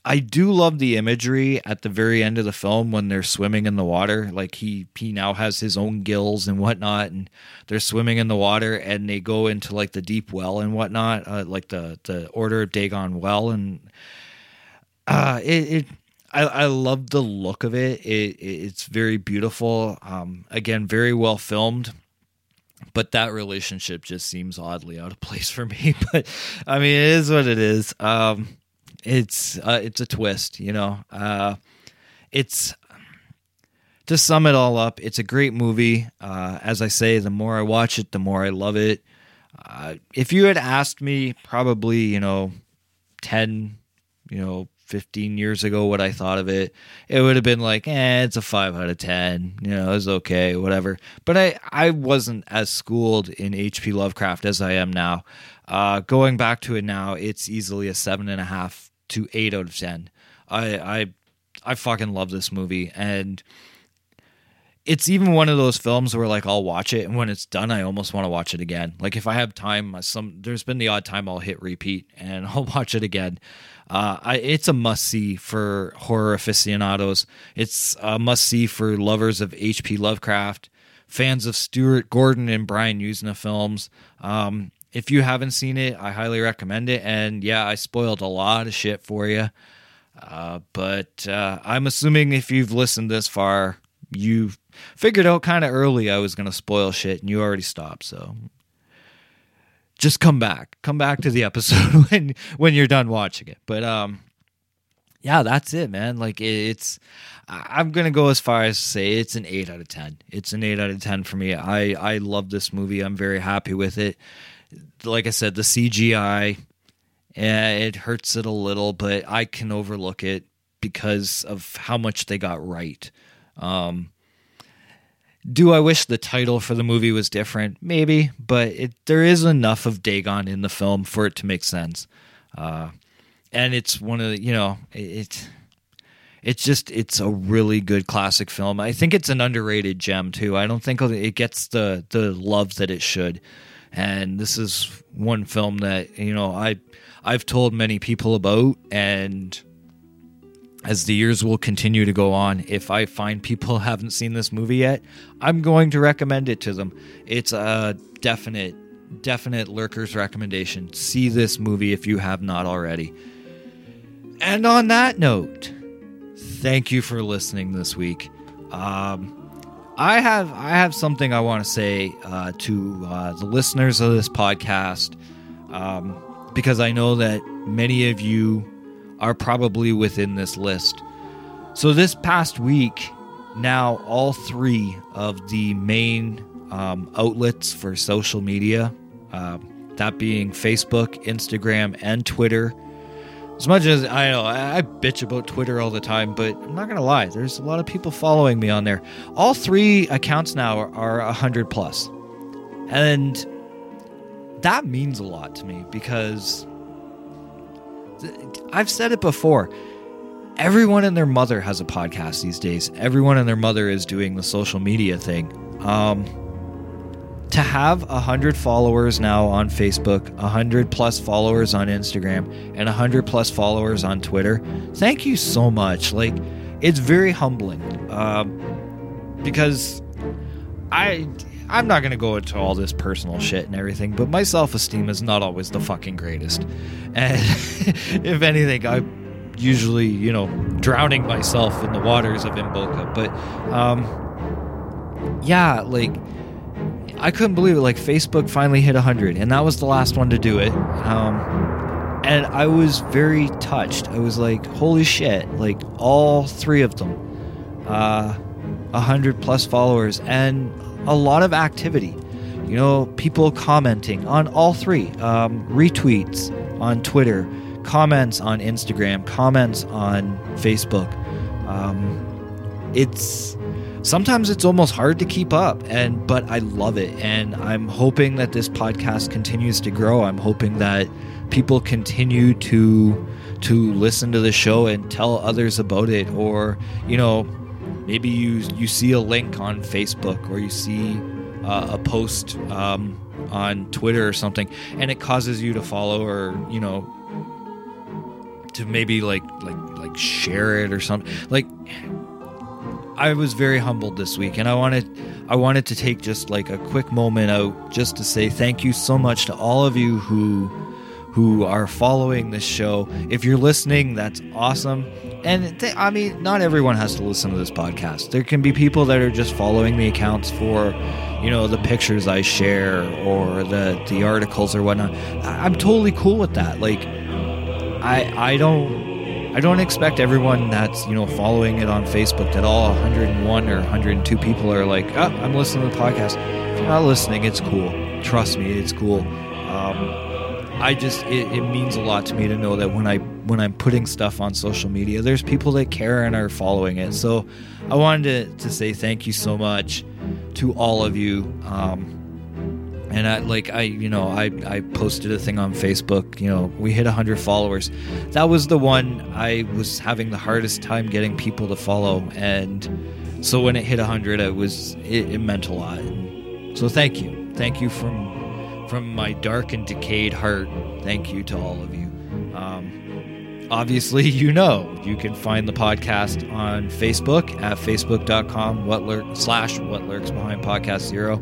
I do love the imagery at the very end of the film when they're swimming in the water. Like he he now has his own gills and whatnot, and they're swimming in the water, and they go into like the deep well and whatnot, uh, like the the Order of Dagon well, and uh, it. it I, I love the look of it. it, it it's very beautiful. Um, again, very well filmed but that relationship just seems oddly out of place for me. But I mean, it is what it is. Um, it's uh, it's a twist, you know. Uh, it's to sum it all up. It's a great movie. Uh, as I say, the more I watch it, the more I love it. Uh, if you had asked me, probably you know, ten, you know, 15 years ago what I thought of it, it would have been like, eh, it's a five out of 10. You know, it's okay, whatever. But I, I wasn't as schooled in H.P. Lovecraft as I am now. Uh, going back to it now, it's easily a seven and a half to eight out of 10. I, I, I fucking love this movie. And it's even one of those films where like I'll watch it and when it's done I almost want to watch it again. Like if I have time, some there's been the odd time I'll hit repeat and I'll watch it again. Uh, I, it's a must see for horror aficionados. It's a must see for lovers of H.P. Lovecraft, fans of Stuart Gordon and Brian Yuzna films. Um, if you haven't seen it, I highly recommend it. And yeah, I spoiled a lot of shit for you. Uh, but uh, I'm assuming if you've listened this far, you figured out kind of early I was going to spoil shit and you already stopped. So just come back. Come back to the episode when when you're done watching it. But um yeah, that's it, man. Like it's, I'm gonna go as far as to say it's an eight out of ten. It's an eight out of ten for me. I I love this movie. I'm very happy with it. Like I said, the CGI, eh, it hurts it a little, but I can overlook it because of how much they got right. Um, do I wish the title for the movie was different? Maybe, but it, there is enough of Dagon in the film for it to make sense. Uh, and it's one of the, you know, it, it's just it's a really good classic film. I think it's an underrated gem too. I don't think it gets the the love that it should. And this is one film that you know I I've told many people about and as the years will continue to go on, if I find people haven't seen this movie yet, I'm going to recommend it to them. It's a definite, definite lurkers recommendation. See this movie if you have not already. And on that note, thank you for listening this week. Um, I have I have something I want to say uh, to uh, the listeners of this podcast um, because I know that many of you are probably within this list. So, this past week, now all three of the main um, outlets for social media, uh, that being Facebook, Instagram, and Twitter. As much as I know, I, bitch about Twitter all the time, but I'm not gonna lie. There's a lot of people following me on there. All three accounts now are, are hundred plus, and that means a lot to me because I've said it before. Everyone and their mother has a podcast these days. Everyone and their mother is doing the social media thing. Um, to have a hundred followers now on Facebook, a hundred plus followers on Instagram, and a hundred plus followers on Twitter, thank you so much. Like, it's very humbling um, because I I'm not going to go into all this personal shit and everything, but my self esteem is not always the fucking greatest. And if anything, I'm usually, you know, drowning myself in the waters of Imboca. But, um, yeah, like, I couldn't believe it. Like, Facebook finally hit 100, and that was the last one to do it. Um, and I was very touched. I was like, holy shit, like, all three of them. Uh, 100 plus followers and a lot of activity. You know, people commenting on all three, um, retweets on Twitter, comments on Instagram, comments on Facebook. Um, it's sometimes it's almost hard to keep up and but I love it and I'm hoping that this podcast continues to grow. I'm hoping that people continue to to listen to the show and tell others about it or you know maybe you you see a link on Facebook or you see uh, a post um, on Twitter or something, and it causes you to follow or you know to maybe like like like share it or something. Like I was very humbled this week, and I wanted I wanted to take just like a quick moment out just to say thank you so much to all of you who who are following this show. If you're listening, that's awesome. And th- I mean, not everyone has to listen to this podcast. There can be people that are just following the accounts for, you know, the pictures I share or the the articles or whatnot. I- I'm totally cool with that. Like, I I don't. I don't expect everyone that's you know following it on Facebook that all 101 or 102 people are like, oh, I'm listening to the podcast. If you're not listening, it's cool. Trust me, it's cool. Um, I just it, it, means a lot to me to know that when I when I'm putting stuff on social media, there's people that care and are following it. So I wanted to, to say thank you so much to all of you. Um, and I like I you know I I posted a thing on Facebook. You know we hit hundred followers. That was the one I was having the hardest time getting people to follow, and so when it hit hundred, it was it, it meant a lot. So thank you, thank you from from my dark and decayed heart, thank you to all of you. Um, obviously, you know you can find the podcast on Facebook at facebook.com what lurk, slash what lurks behind podcast zero,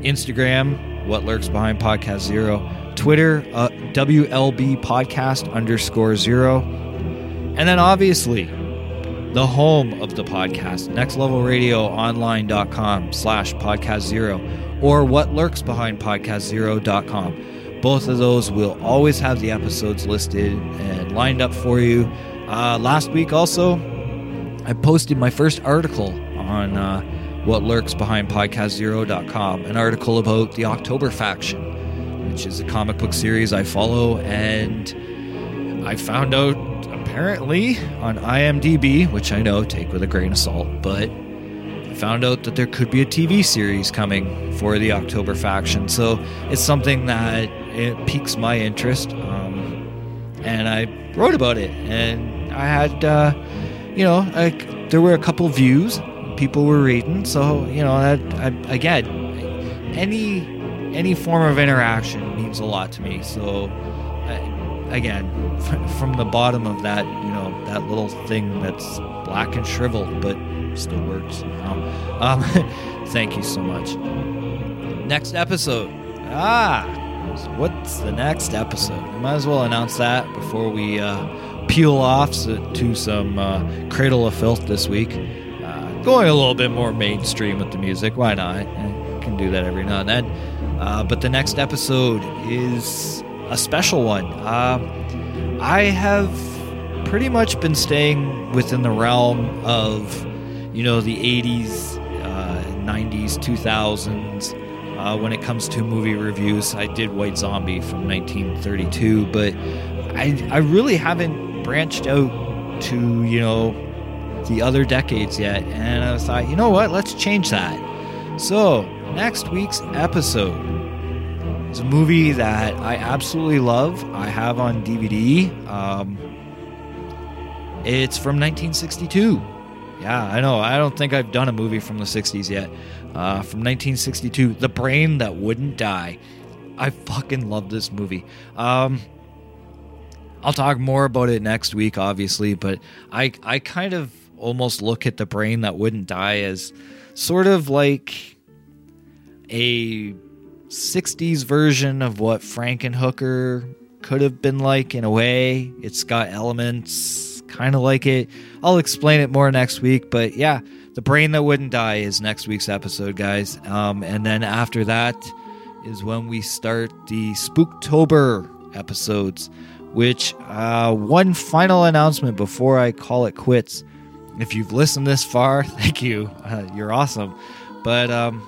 Instagram what lurks behind podcast zero, Twitter uh, WLB podcast underscore zero, and then obviously the home of the podcast, nextlevelradioonline.com slash podcast zero or what lurks behind podcast0.com. Both of those will always have the episodes listed and lined up for you. Uh, last week also, I posted my first article on uh, what lurks behind podcastzero.com, an article about the October Faction, which is a comic book series I follow, and I found out apparently on IMDb, which I know take with a grain of salt, but I found out that there could be a TV series coming for the October Faction. So it's something that it piques my interest, um, and I wrote about it, and I had, uh, you know, like there were a couple views, people were reading, so you know, that I, again, any any form of interaction means a lot to me. So. Again, from the bottom of that, you know, that little thing that's black and shriveled, but still works. Um, thank you so much. Next episode. Ah, what's the next episode? I might as well announce that before we uh, peel off to some uh, Cradle of Filth this week. Uh, going a little bit more mainstream with the music. Why not? I can do that every now and then. Uh, but the next episode is a special one. Uh, I have pretty much been staying within the realm of, you know, the 80s, uh, 90s, 2000s. Uh, when it comes to movie reviews, I did White Zombie from 1932, but I, I really haven't branched out to, you know, the other decades yet. And I thought, you know what, let's change that. So, next week's episode it's a movie that I absolutely love. I have on DVD. Um, it's from 1962. Yeah, I know. I don't think I've done a movie from the 60s yet. Uh, from 1962, The Brain That Wouldn't Die. I fucking love this movie. Um, I'll talk more about it next week, obviously, but I I kind of almost look at The Brain That Wouldn't Die as sort of like a 60s version of what Frankenhooker could have been like in a way. It's got elements kind of like it. I'll explain it more next week, but yeah, The Brain That Wouldn't Die is next week's episode, guys. Um, and then after that is when we start the Spooktober episodes, which uh, one final announcement before I call it quits. If you've listened this far, thank you. Uh, you're awesome. But um,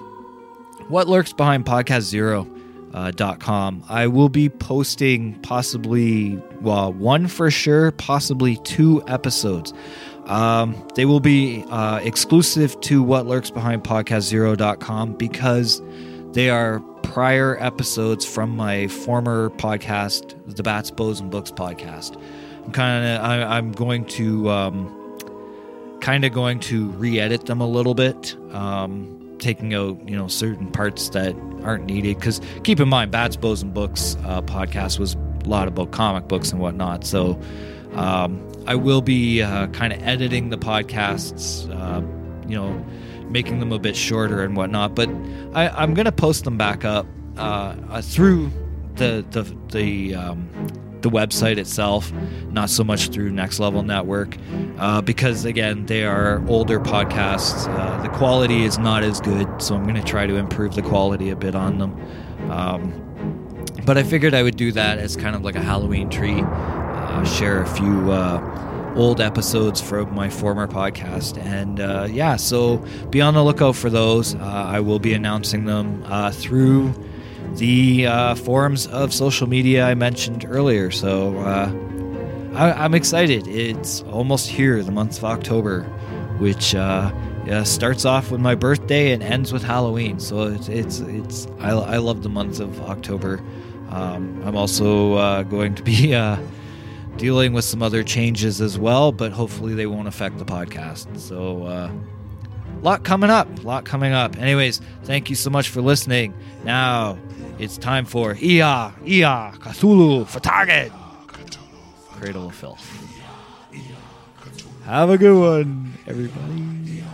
what lurks behind podcast zero uh, i will be posting possibly well one for sure possibly two episodes. Um, they will be uh, exclusive to what lurks behind podcast zero.com because they are prior episodes from my former podcast the bats bows and books podcast. I'm kind of i'm going to um, kind of going to re-edit them a little bit. Um, taking out you know certain parts that aren't needed. Because keep in mind bats bows and books uh, podcast was a lot about comic books and whatnot. So um, i will be uh, kind of editing the podcasts uh, you know making them a bit shorter and whatnot. But I, am gonna post them back up uh, uh, through the the the um, the website itself, not so much through Next Level Network, uh, because again, they are older podcasts. Uh, the quality is not as good, so I'm going to try to improve the quality a bit on them. Um, but I figured I would do that as kind of like a Halloween treat, uh, share a few uh, old episodes from my former podcast. And uh, yeah, so be on the lookout for those. Uh, I will be announcing them through the uh, forums of social media I mentioned earlier. So uh, I, am excited. It's almost here, the month of October, which uh, yeah, starts off with my birthday and ends with Halloween. So it's it's, it's I, I love the month of October. Um, I'm also uh, going to be uh, dealing with some other changes as well, but hopefully they won't affect the podcast. So uh, lot coming up, lot coming up. Anyways, thank you so much for listening. Now it's time for Ia, Ia, Cthulhu, Fhtagn, Cradle of Filth. Have a good one, everybody.